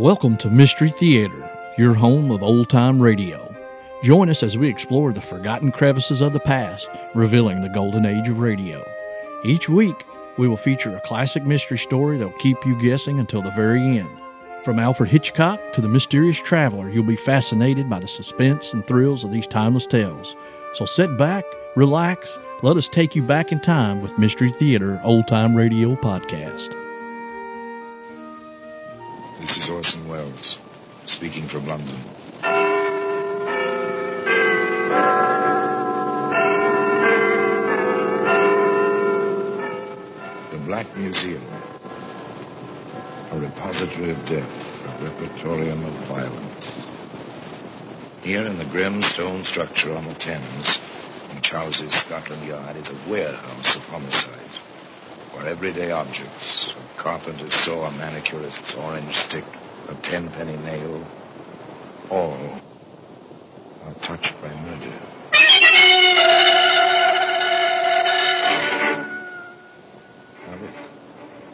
Welcome to Mystery Theater, your home of old time radio. Join us as we explore the forgotten crevices of the past, revealing the golden age of radio. Each week, we will feature a classic mystery story that will keep you guessing until the very end. From Alfred Hitchcock to the mysterious traveler, you'll be fascinated by the suspense and thrills of these timeless tales. So sit back, relax, let us take you back in time with Mystery Theater Old Time Radio Podcast. This is Orson Welles, speaking from London. The Black Museum, a repository of death, a repertorium of violence. Here in the grim stone structure on the Thames, in Charles's Scotland Yard, is a warehouse of homicide, where everyday objects, carpenter's saw, a manicurist's orange stick, a tenpenny nail, all are touched by murder. Now this,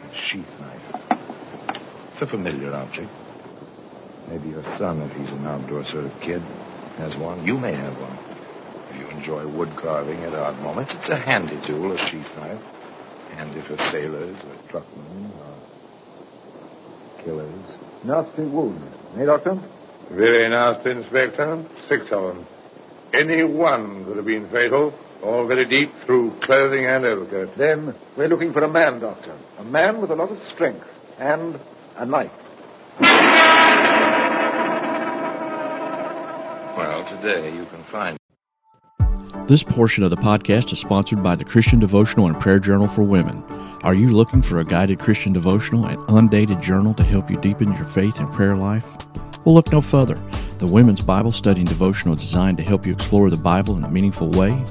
a sheath knife. It's a familiar object. Maybe your son, if he's an outdoor sort of kid, has one. You may have one. If you enjoy wood carving at odd moments, it's a handy tool, a sheath knife. Handy for sailors or truckmen or killers. Nasty wounds, Eh, Doctor? Very nasty, Inspector. Six of them. Any one could have been fatal. All very deep through clothing and overcoat. Then we're looking for a man, Doctor. A man with a lot of strength and a knife. Well, today you can find. This portion of the podcast is sponsored by the Christian Devotional and Prayer Journal for Women. Are you looking for a guided Christian devotional and undated journal to help you deepen your faith and prayer life? Well, look no further. The Women's Bible Study and Devotional is designed to help you explore the Bible in a meaningful way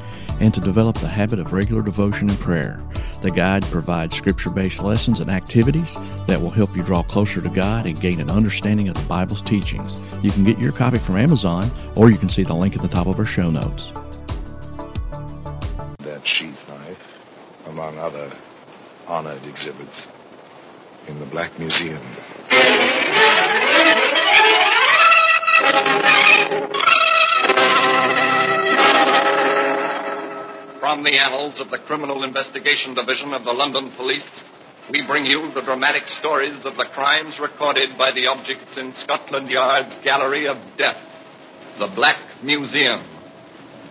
and to develop the habit of regular devotion and prayer. The guide provides scripture based lessons and activities that will help you draw closer to God and gain an understanding of the Bible's teachings. You can get your copy from Amazon or you can see the link at the top of our show notes. Other honored exhibits, in the Black Museum. From the annals of the Criminal Investigation Division of the London Police, we bring you the dramatic stories of the crimes recorded by the objects in Scotland Yard's Gallery of Death, the Black Museum.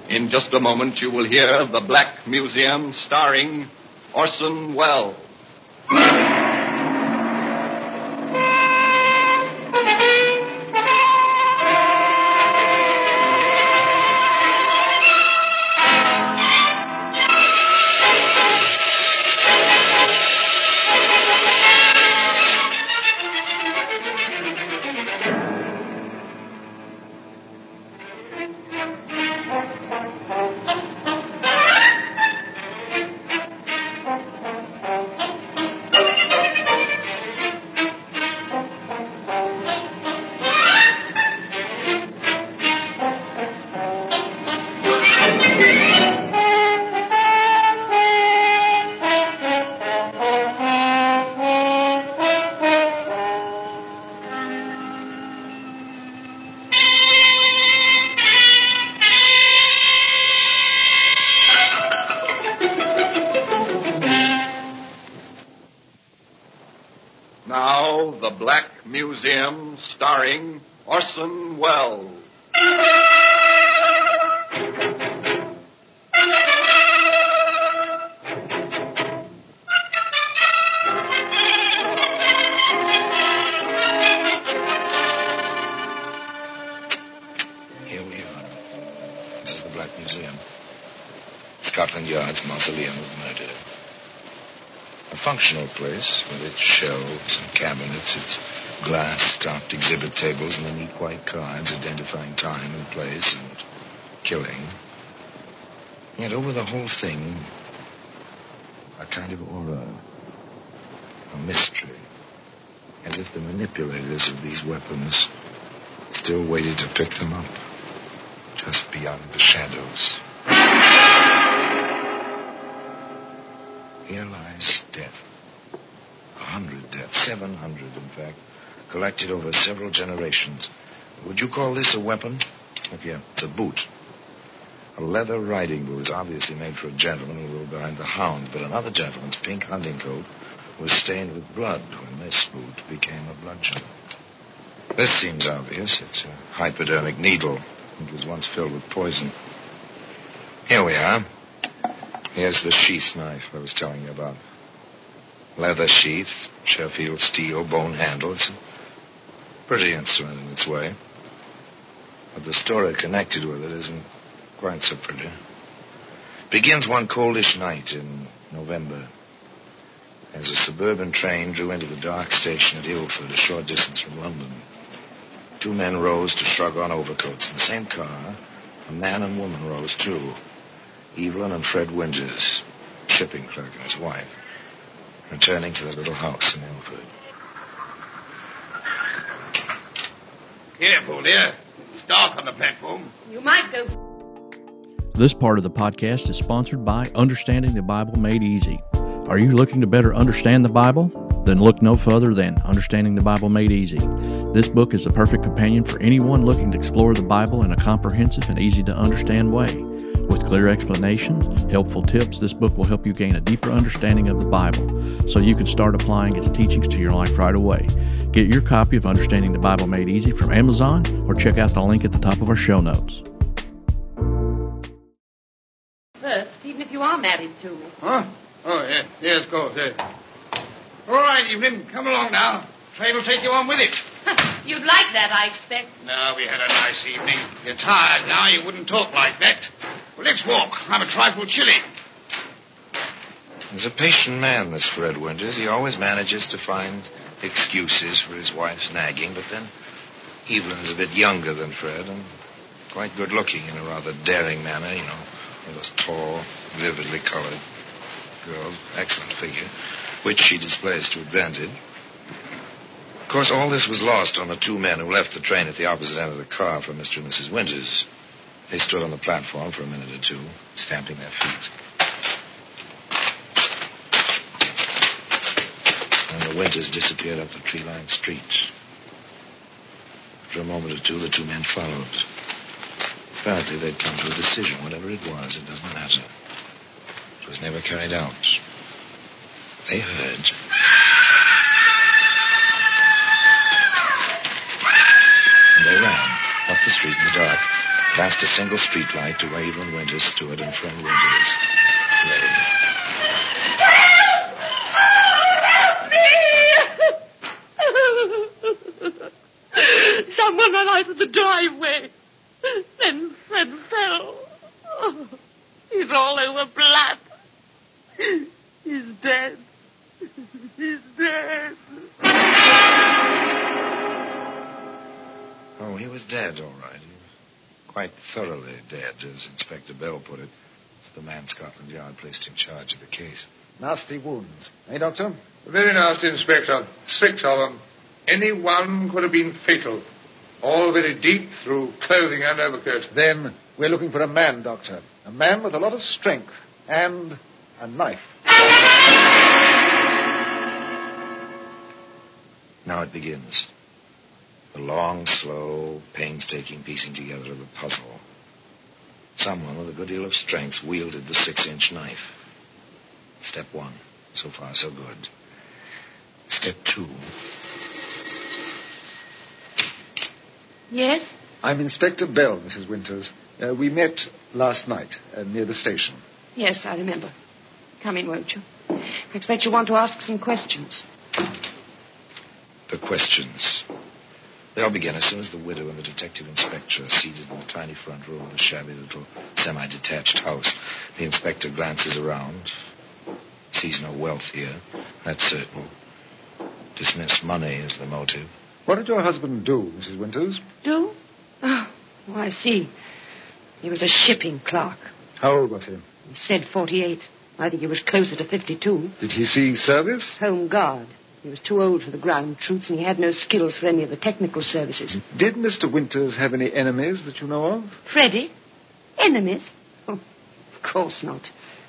In just a moment, you will hear The Black Museum starring Orson Welles. Museum, starring Orson Welles. Here we are. This is the Black Museum. Scotland Yard's mausoleum of murder. A functional place with its shelves and cabinets, its glass-topped exhibit tables, and the neat white cards identifying time and place and killing. Yet over the whole thing, a kind of aura, a mystery, as if the manipulators of these weapons still waited to pick them up just beyond the shadows. Here lies death. A hundred deaths, seven hundred, in fact, collected over several generations. Would you call this a weapon? Look here, it's a boot. A leather riding boot is obviously made for a gentleman who rode behind the hound, but another gentleman's pink hunting coat was stained with blood when this boot became a bludgeon. This seems obvious. It's a hypodermic needle. It was once filled with poison. Here we are. Here's the sheath knife I was telling you about. Leather sheath, Sheffield steel, bone handle. Pretty instrument in its way. But the story connected with it isn't quite so pretty. Begins one coldish night in November as a suburban train drew into the dark station at Ilford, a short distance from London. Two men rose to shrug on overcoats. In the same car, a man and woman rose too. Evelyn and Fred Winters, shipping clerk and his wife, returning to their little house in Ilford. Careful, dear. It's dark on the platform. You might go. This part of the podcast is sponsored by Understanding the Bible Made Easy. Are you looking to better understand the Bible? Then look no further than Understanding the Bible Made Easy. This book is the perfect companion for anyone looking to explore the Bible in a comprehensive and easy to understand way. With clear explanations, helpful tips, this book will help you gain a deeper understanding of the Bible so you can start applying its teachings to your life right away. Get your copy of Understanding the Bible Made Easy from Amazon or check out the link at the top of our show notes. First, even if you are married to me. Huh? Oh, yeah. Yes, of course, yeah. All right, Evelyn. Come along now. Train will take you on with it. You'd like that, I expect. No, we had a nice evening. You're tired now. You wouldn't talk like that. Well, let's walk. I'm a trifle chilly. He's a patient man, this Fred Winters. He always manages to find excuses for his wife's nagging, but then Evelyn's a bit younger than Fred and quite good looking in a rather daring manner, you know. One of those tall, vividly colored girls, excellent figure, which she displays to advantage. Of course, all this was lost on the two men who left the train at the opposite end of the car for Mr. and Mrs. Winters. They stood on the platform for a minute or two, stamping their feet. And the Winters disappeared up the tree-lined street. For a moment or two, the two men followed. Apparently, they'd come to a decision. Whatever it was, it doesn't matter. It was never carried out. They heard. And they ran up the street in the dark, past a single streetlight to where Evelyn Winters stood and Fred Winters lay. Someone ran out of the driveway. Then Fred fell. Oh, he's all over blood. He's dead. He's dead. Oh, he was dead, all right. He was quite thoroughly dead, as Inspector Bell put it. The man Scotland Yard placed in charge of the case. Nasty wounds. Eh, Doctor? Very nasty, Inspector. Six of them. Any one could have been fatal. All very deep through clothing and overcoat. Then We're looking for a man, Doctor. A man with a lot of strength and a knife. Now it begins. The long, slow, painstaking piecing together of the puzzle. Someone with a good deal of strength wielded the six inch knife. Step one. So far, so good. Step two. Yes? I'm Inspector Bell, Mrs. Winters. Uh, we met last night uh, near the station. Yes, I remember. Come in, won't you? I expect you want to ask some questions. The questions. They all begin as soon as the widow and the detective inspector are seated in the tiny front room of the shabby little semi-detached house. The inspector glances around, sees no wealth here, that's certain. Dismissed money is the motive. What did your husband do, Mrs. Winters? Do? Oh, oh, I see. He was a shipping clerk. How old was he? He said 48. I think he was closer to 52. Did he see service? Home guard. He was too old for the ground troops, and he had no skills for any of the technical services. Did Mr. Winters have any enemies that you know of? Freddie? Enemies? Oh, of course not.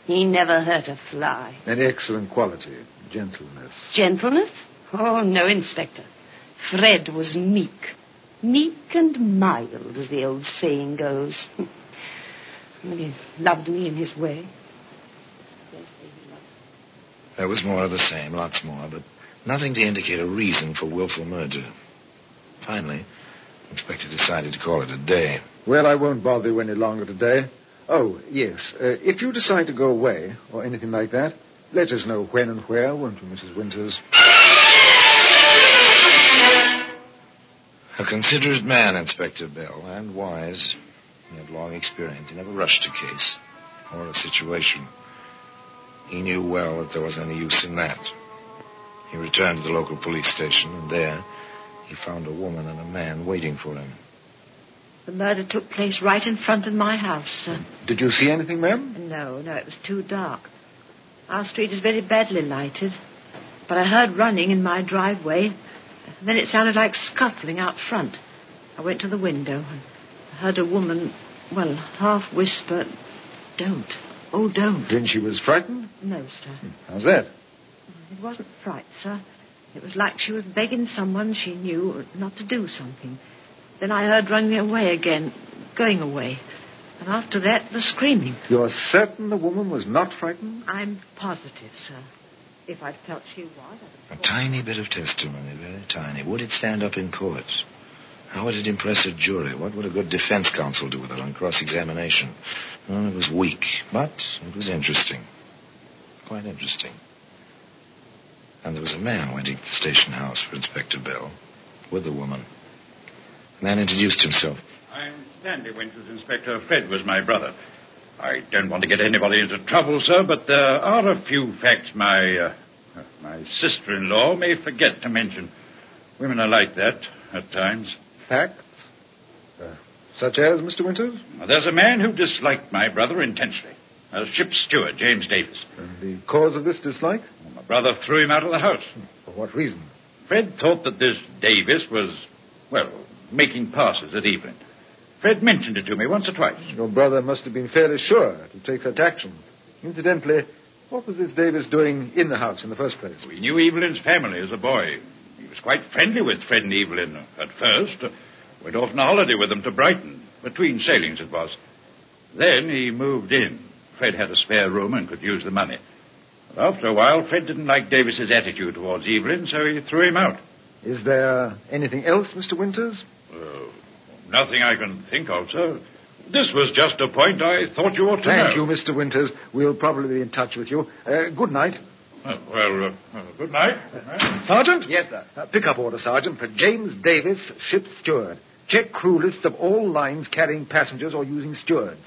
He never hurt a fly. An excellent quality, gentleness. Gentleness? Oh, no, Inspector. Fred was meek. Meek and mild, as the old saying goes. Well, he loved me in his way. There was more of the same, lots more, but nothing to indicate a reason for willful murder. Finally, the inspector decided to call it a day. Well, I won't bother you any longer today. Oh, yes. Uh, if you decide to go away, or anything like that, let us know when and where, won't you, Mrs. Winters? A considerate man, Inspector Bell, and wise. He had long experience. He never rushed a case or a situation. He knew well that there wasn't any use in that. He returned to the local police station, and there he found a woman and a man waiting for him. The murder took place right in front of my house, sir. Did you see anything, ma'am? No, no, it was too dark. Our street is very badly lighted. But I heard running in my driveway. Then it sounded like scuffling out front. I went to the window and heard a woman, well, half whisper, Don't. Oh, don't. Then she was frightened? No, sir. How's that? It wasn't fright, sir. It was like she was begging someone she knew not to do something. Then I heard running away again, going away. And after that, the screaming. You're certain the woman was not frightened? I'm positive, sir. If I'd felt she was, I'd A tiny bit of testimony, very tiny. Would it stand up in court? How would it impress a jury? What would a good defense counsel do with it on cross-examination? Well, it was weak, but it was interesting. Quite interesting. And there was a man waiting at the station house for Inspector Bell with a woman. The man introduced himself. I'm Stanley Winters, Inspector. Fred was my brother. I don't want to get anybody into trouble, sir, but there are a few facts my uh, my sister-in-law may forget to mention. Women are like that at times. Facts? Uh, such as, Mr. Winters? There's a man who disliked my brother intensely. A ship's steward, James Davis. And the cause of this dislike? My brother threw him out of the house. For what reason? Fred thought that this Davis was, well, making passes at Evelyn. Fred mentioned it to me once or twice. Your brother must have been fairly sure to take such action. Incidentally, what was this Davis doing in the house in the first place? We knew Evelyn's family as a boy. He was quite friendly with Fred and Evelyn at first. Went off on a holiday with them to Brighton. Between sailings it was. Then he moved in. Fred had a spare room and could use the money. But after a while, Fred didn't like Davis's attitude towards Evelyn, so he threw him out. Is there anything else, Mr. Winters? Uh, nothing I can think of, sir. This was just a point I thought you ought to know. Thank you, Mr. Winters. We'll probably be in touch with you. Uh, good night. Uh, well, uh, uh, good night. Good night. Sergeant? Yes, sir. Uh, pick up order, Sergeant, for James Davis, ship steward. Check crew lists of all lines carrying passengers or using stewards.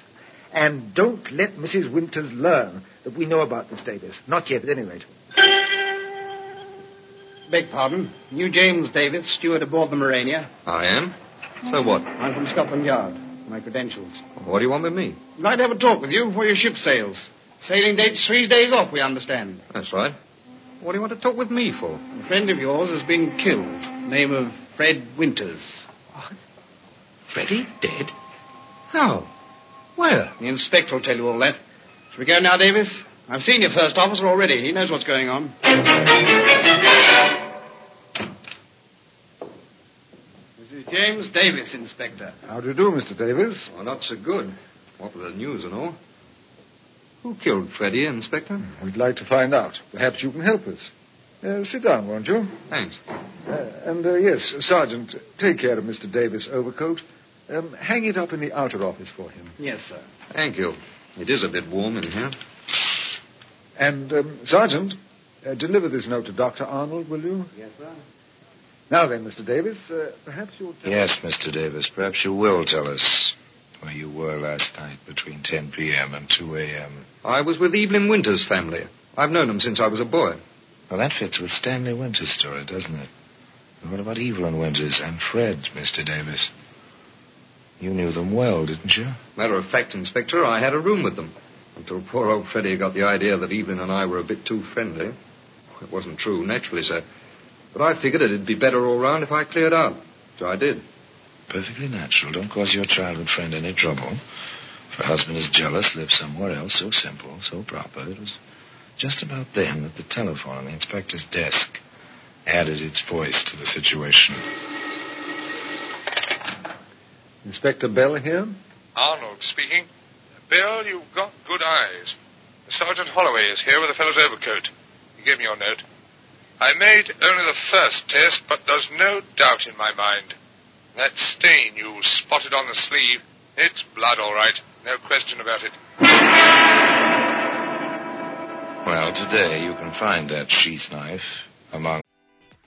And don't let Mrs. Winters learn that we know about this Davis. Not yet, at any rate. Beg pardon. You James Davis, steward aboard the Morania. I am. So mm-hmm. what? I'm from Scotland Yard. My credentials. What do you want with me? I'd like to have a talk with you before your ship sails. Sailing date's three days off, we understand. That's right. What do you want to talk with me for? A friend of yours has been killed. Name of Fred Winters. What? Freddie dead? How? Well, the inspector will tell you all that. Shall we go now, Davis? I've seen your first officer already. He knows what's going on. This is James Davis, Inspector. How do you do, Mr. Davis? Well, not so good. What with the news and all. Who killed Freddie, Inspector? We'd like to find out. Perhaps you can help us. Uh, sit down, won't you? Thanks. Uh, and, uh, yes, Sergeant, take care of Mr. Davis' overcoat. Um, hang it up in the outer office for him. Yes, sir. Thank you. It is a bit warm in here. And, um, Sergeant, uh, deliver this note to Dr. Arnold, will you? Yes, sir. Now then, Mr. Davis, uh, perhaps you'll tell Yes, Mr. Davis. Perhaps you will tell us where you were last night between 10 p.m. and 2 a.m. I was with Evelyn Winter's family. I've known them since I was a boy. Well, that fits with Stanley Winter's story, doesn't it? And what about Evelyn Winters and Fred, Mr. Davis? You knew them well, didn't you? Matter of fact, Inspector, I had a room with them. Until poor old Freddie got the idea that Evelyn and I were a bit too friendly. It wasn't true, naturally, sir. But I figured it'd be better all round if I cleared out. So I did. Perfectly natural. Don't cause your childhood friend any trouble. If her husband is jealous, live somewhere else. So simple, so proper. It was just about then that the telephone on the inspector's desk added its voice to the situation. Inspector Bell here? Arnold speaking. Bill, you've got good eyes. Sergeant Holloway is here with a fellow's overcoat. He gave me your note. I made only the first test, but there's no doubt in my mind. That stain you spotted on the sleeve, it's blood, all right. No question about it. Well, today you can find that sheath knife among.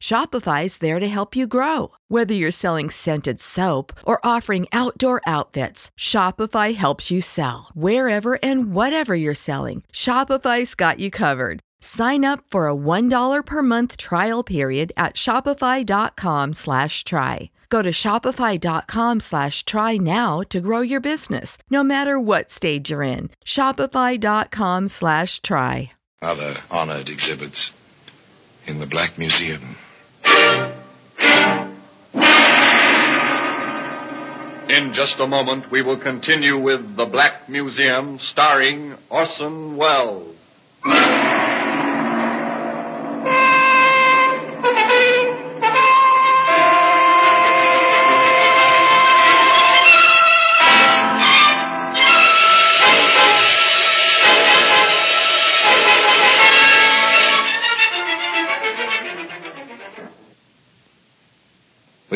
Shopify's there to help you grow. Whether you're selling scented soap or offering outdoor outfits, Shopify helps you sell. Wherever and whatever you're selling, Shopify's got you covered. Sign up for a $1 per month trial period at shopify.com slash try. Go to shopify.com slash try now to grow your business, no matter what stage you're in. Shopify.com slash try. Other honored exhibits in the Black Museum. In just a moment, we will continue with The Black Museum, starring Orson Welles.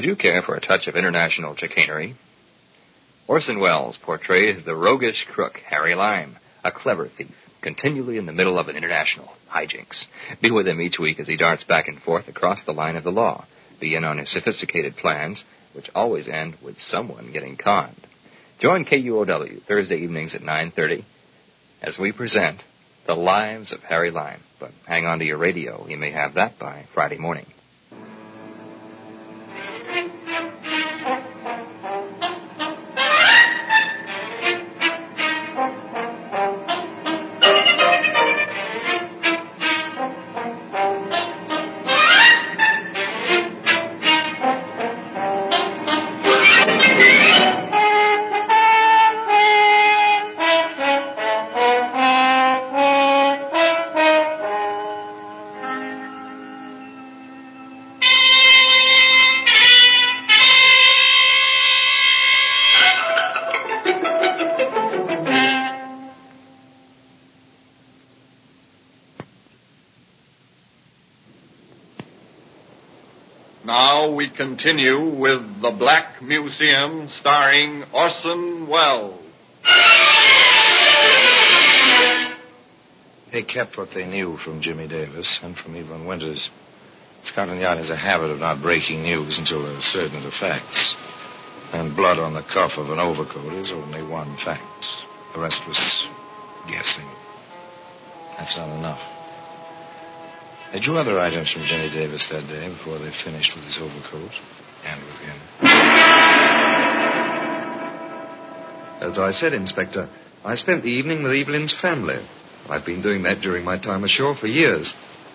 Would you care for a touch of international chicanery? Orson Welles portrays the roguish crook Harry Lime, a clever thief, continually in the middle of an international hijinks. Be with him each week as he darts back and forth across the line of the law. Be in on his sophisticated plans, which always end with someone getting conned. Join KUOW Thursday evenings at 9.30 as we present The Lives of Harry Lime. But hang on to your radio. You may have that by Friday morning. Now we continue with The Black Museum starring Orson Welles. They kept what they knew from Jimmy Davis and from Evelyn Winters. Scotland Yard has a habit of not breaking news until they're certain of the facts. And blood on the cuff of an overcoat is only one fact. The rest was guessing. That's not enough. They drew other items from Jimmy Davis that day before they finished with his overcoat and with him. As I said, Inspector, I spent the evening with Evelyn's family. I've been doing that during my time ashore for years.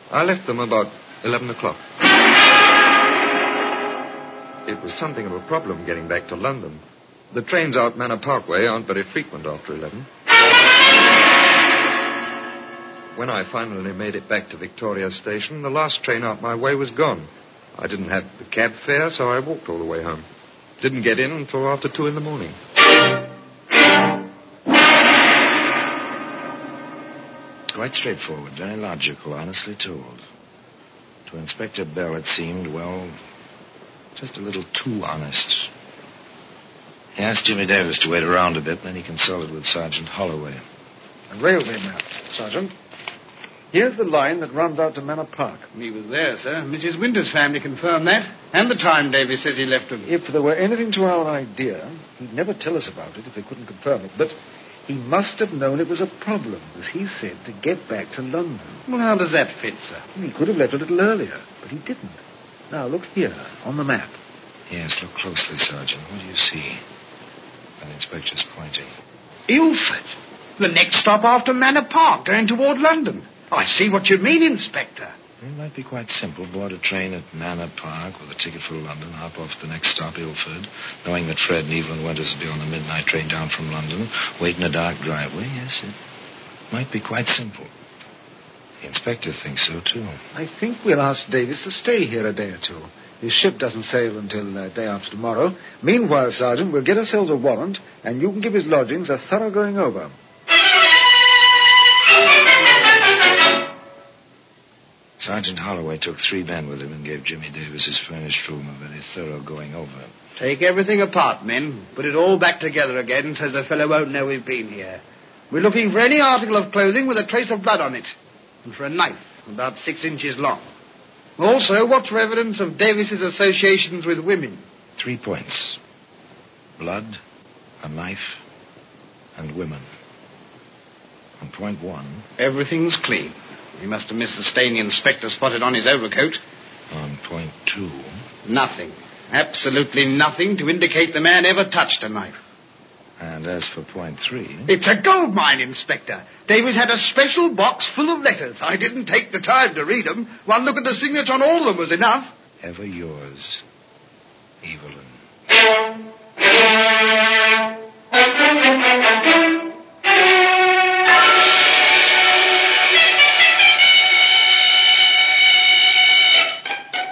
I left them about 11 o'clock. It was something of a problem getting back to London. The trains out Manor Parkway aren't very frequent after 11. When I finally made it back to Victoria Station, the last train out my way was gone. I didn't have the cab fare, so I walked all the way home. Didn't get in until after two in the morning. Quite straightforward, very logical, honestly told. To Inspector Bell, it seemed, well, just a little too honest. He asked Jimmy Davis to wait around a bit, then he consulted with Sergeant Holloway. A railway map, Sergeant. Here's the line that runs out to Manor Park. He was there, sir. Mrs. Winter's family confirmed that. And the time Davis says he left them. If there were anything to our idea, he'd never tell us about it if they couldn't confirm it. But he must have known it was a problem, as he said, to get back to London. Well, how does that fit, sir? He could have left a little earlier, but he didn't. Now, look here, on the map. Yes, look closely, Sergeant. What do you see? The inspector's pointing. Ilford. The next stop after Manor Park, going toward London. I see what you mean, Inspector. It might be quite simple. Board a train at Manor Park with a ticket for London, hop off at the next stop, Ilford, knowing that Fred and Evelyn Winters will be on the midnight train down from London, wait in a dark driveway. Yes, it might be quite simple. The inspector thinks so, too. I think we'll ask Davis to stay here a day or two. His ship doesn't sail until uh, day after tomorrow. Meanwhile, Sergeant, we'll get ourselves a warrant, and you can give his lodgings a thorough going over. Sergeant Holloway took three men with him and gave Jimmy Davis his furnished room a very thorough going over. Take everything apart, men. Put it all back together again so the fellow won't know we've been here. We're looking for any article of clothing with a trace of blood on it. And for a knife about six inches long. Also, for evidence of Davis's associations with women. Three points blood, a knife, and women. On point one. Everything's clean. He must have missed the stain the inspector spotted on his overcoat. On point two. Nothing. Absolutely nothing to indicate the man ever touched a knife. And as for point three. It's a gold mine, Inspector. Davis had a special box full of letters. I didn't take the time to read them. One look at the signature on all of them was enough. Ever yours, Evelyn.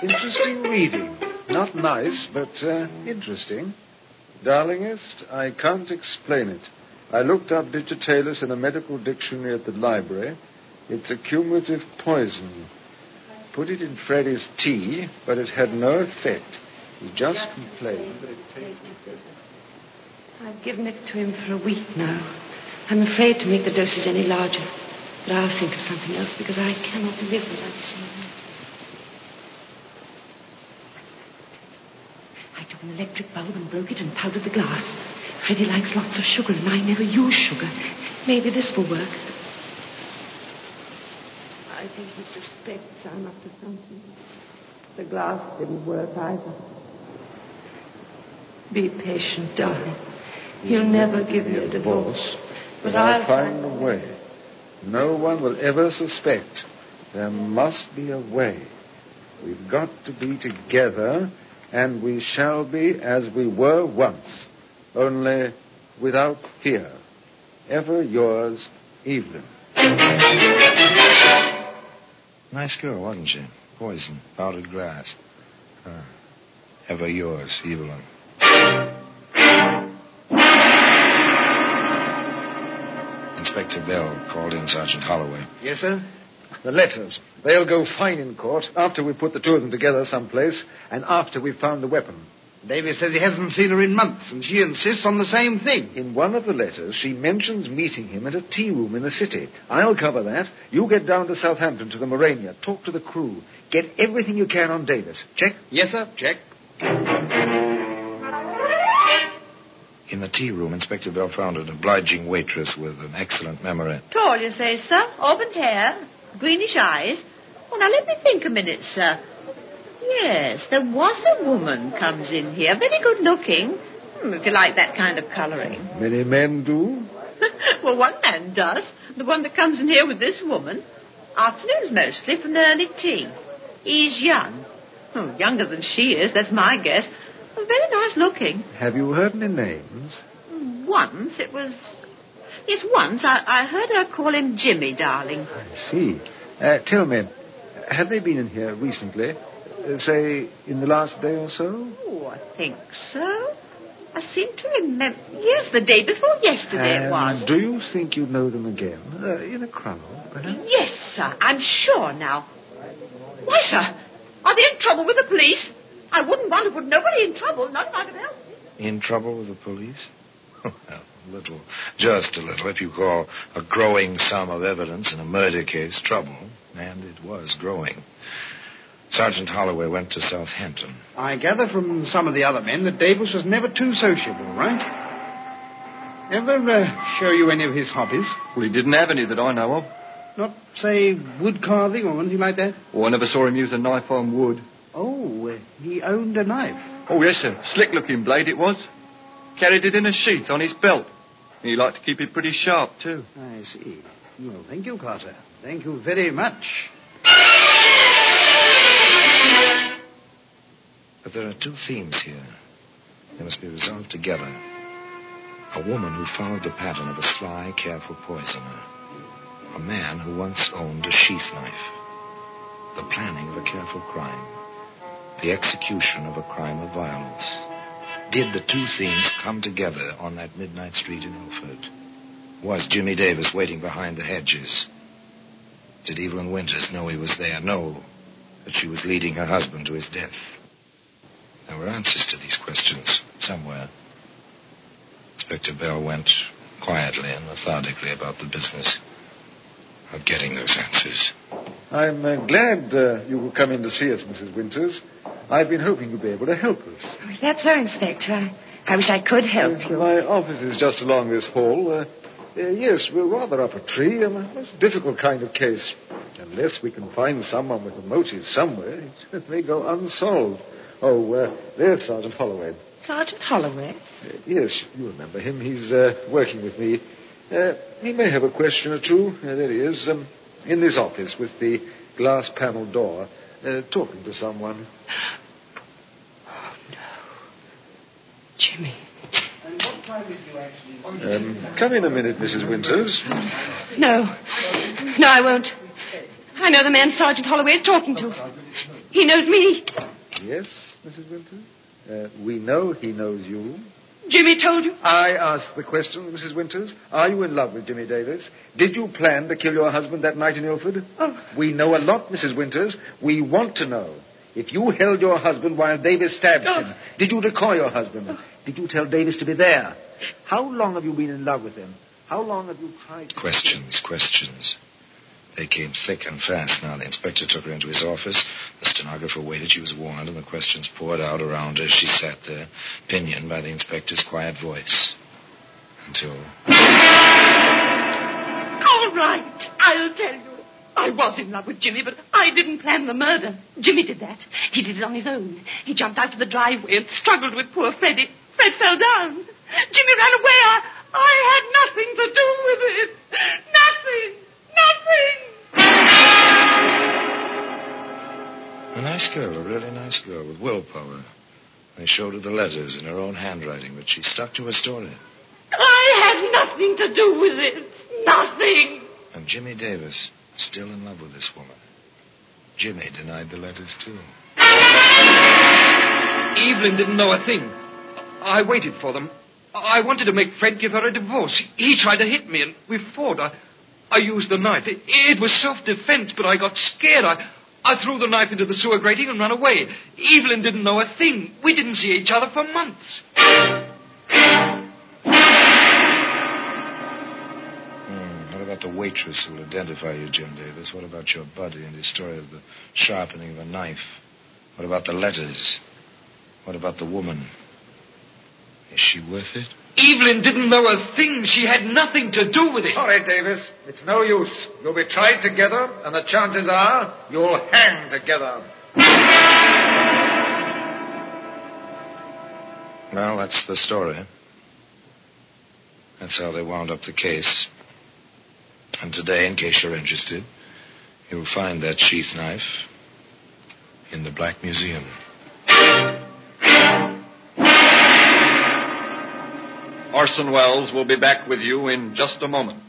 Interesting reading. Not nice, but uh, interesting. Darlingest, I can't explain it. I looked up digitalis in a medical dictionary at the library. It's a cumulative poison. Put it in Freddy's tea, but it had no effect. He just complained I've given it to him for a week now. I'm afraid to make the doses any larger. But I'll think of something else because I cannot live without seeing him. Took an electric bulb and broke it and powdered the glass. Freddie likes lots of sugar, and I never use sugar. Maybe this will work. I think he suspects I'm up to something. The glass didn't work either. Be patient, darling. He'll never give you a divorce. But I'll find a way. No one will ever suspect. There must be a way. We've got to be together, and we shall be as we were once, only without fear. Ever yours, Evelyn. Nice girl, wasn't she? Poison, powdered glass. Huh. Ever yours, Evelyn. Inspector Bell called in Sergeant Holloway. Yes, sir? The letters. They'll go fine in court after we put the two of them together someplace and after we've found the weapon. Davis says he hasn't seen her in months, and she insists on the same thing. In one of the letters, she mentions meeting him at a tea room in the city. I'll cover that. You get down to Southampton to the Morania. Talk to the crew. Get everything you can on Davis. Check? Yes, sir. Check. In the tea room, Inspector Bell found an obliging waitress with an excellent memory. Tall, you say, sir? Auburn hair? Greenish eyes? Oh, now let me think a minute, sir. Yes, there was a woman comes in here, very good looking. Hmm, if you like that kind of colouring. Many men do. well, one man does. The one that comes in here with this woman. Afternoons mostly, for an early tea. He's young. Oh, younger than she is, that's my guess. Very nice looking. Have you heard any names? Once it was. Yes, once I, I heard her call him Jimmy, darling. I see. Uh, tell me, have they been in here recently? Uh, say, in the last day or so? Oh, I think so. I seem to remember. Yes, the day before yesterday and it was. Do you think you'd know them again? Uh, in a crowd, perhaps? Yes, sir. I'm sure now. Why, sir? Are they in trouble with the police? I wouldn't want to put nobody in trouble. Not if I could help it. In trouble with the police? Well, a little. Just a little. If you call a growing sum of evidence in a murder case trouble, and it was growing. Sergeant Holloway went to Southampton. I gather from some of the other men that Davis was never too sociable, right? Ever uh, show you any of his hobbies? Well, he didn't have any that I know of. Not, say, wood carving or anything like that? Oh, I never saw him use a knife on wood. Oh, uh, he owned a knife. Oh, yes, sir. Slick-looking blade it was. Carried it in a sheath on his belt. He liked to keep it pretty sharp, too. I see. Well, thank you, Carter. Thank you very much. But there are two themes here. They must be resolved together. A woman who followed the pattern of a sly, careful poisoner. A man who once owned a sheath knife. The planning of a careful crime. The execution of a crime of violence. Did the two things come together on that midnight street in Ilford? Was Jimmy Davis waiting behind the hedges? Did Evelyn Winters know he was there? Know that she was leading her husband to his death? There were answers to these questions somewhere. Inspector Bell went quietly and methodically about the business of getting those answers. I'm uh, glad uh, you could come in to see us, Mrs. Winters. I've been hoping you'd be able to help us. That's so, Inspector. I, I wish I could help you. My office is just along this hall. Uh, uh, yes, we're rather up a tree. A most difficult kind of case. Unless we can find someone with a motive somewhere, it may go unsolved. Oh, uh, there's Sergeant Holloway. Sergeant Holloway? Uh, yes, you remember him. He's uh, working with me. Uh, he may have a question or two. Uh, there he is, um, in this office with the glass panel door, uh, talking to someone. Oh, no. Jimmy. Um, come in a minute, Mrs. Winters. No. No, I won't. I know the man Sergeant Holloway is talking to. He knows me. Yes, Mrs. Winters? Uh, we know he knows you. Jimmy told you? I asked the question, Mrs. Winters. Are you in love with Jimmy Davis? Did you plan to kill your husband that night in Ilford? Oh. We know a lot, Mrs. Winters. We want to know. If you held your husband while Davis stabbed Oh. him, did you decoy your husband? Oh. Did you tell Davis to be there? How long have you been in love with him? How long have you tried to... Questions, questions. They came thick and fast. Now the inspector took her into his office. The stenographer waited. She was warned, and the questions poured out around her as she sat there, pinioned by the inspector's quiet voice. Until All right, I'll tell you. I was in love with Jimmy, but I didn't plan the murder. Jimmy did that. He did it on his own. He jumped out of the driveway and struggled with poor Freddie. Fred fell down. Jimmy ran away. I, I had nothing to do with it. Nothing. Nothing. a nice girl, a really nice girl with willpower. They showed her the letters in her own handwriting, but she stuck to her story. I had nothing to do with it. Nothing. And Jimmy Davis, still in love with this woman. Jimmy denied the letters, too. Evelyn didn't know a thing. I waited for them. I wanted to make Fred give her a divorce. He tried to hit me, and we fought. I, I used the knife. It, it was self-defense, but I got scared. I, I threw the knife into the sewer grating and ran away. Evelyn didn't know a thing. We didn't see each other for months. Hmm, what about the waitress who will identify you, Jim Davis? What about your buddy and his story of the sharpening of a knife? What about the letters? What about the woman? Is she worth it? Evelyn didn't know a thing. She had nothing to do with it. Sorry, Davis. It's no use. You'll be tried together, and the chances are you'll hang together. Well, that's the story. That's how they wound up the case. And today, in case you're interested, you'll find that sheath knife in the Black Museum. Orson Welles will be back with you in just a moment.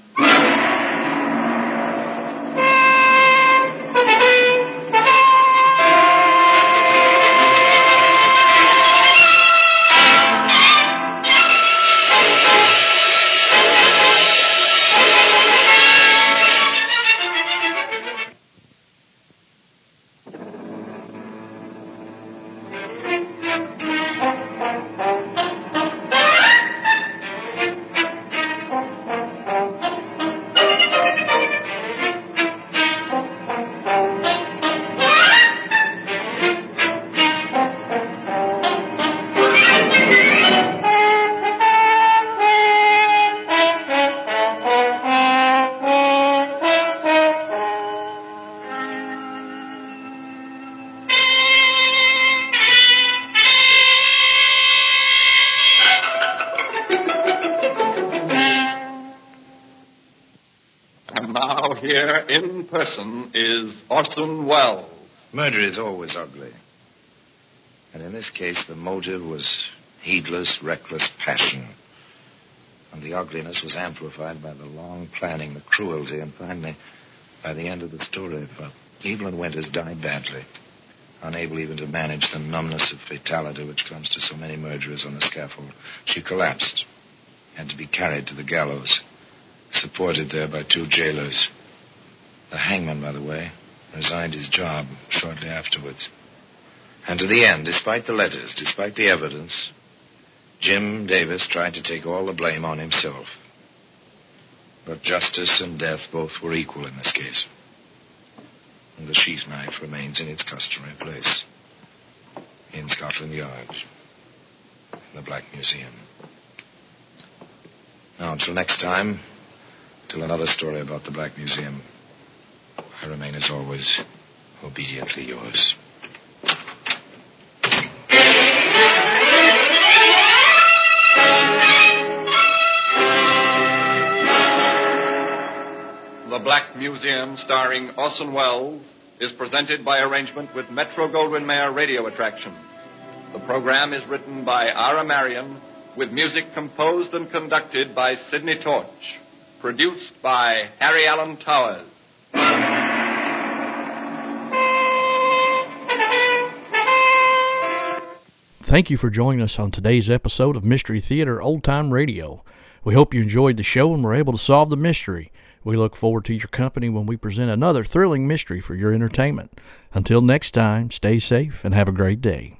Here in person is Orson Welles. Murder is always ugly. And in this case, the motive was heedless, reckless passion. And the ugliness was amplified by the long planning, the cruelty, and finally, by the end of the story, but Evelyn Winters died badly, unable even to manage the numbness of fatality which comes to so many murderers on the scaffold. She collapsed, had to be carried to the gallows, supported there by two jailers. The hangman, by the way, resigned his job shortly afterwards. And to the end, despite the letters, despite the evidence, Jim Davis tried to take all the blame on himself. But justice and death both were equal in this case. And the sheath knife remains in its customary place in Scotland Yard, in the Black Museum. Now, until next time, till another story about the Black Museum, I remain, as always, obediently yours. The Black Museum, starring Orson Welles, is presented by arrangement with Metro Goldwyn Mayer Radio Attractions. The program is written by Ira Marion, with music composed and conducted by Sidney Torch. Produced by Harry Alan Towers. Thank you for joining us on today's episode of Mystery Theater Old Time Radio. We hope you enjoyed the show and were able to solve the mystery. We look forward to your company when we present another thrilling mystery for your entertainment. Until next time, stay safe and have a great day.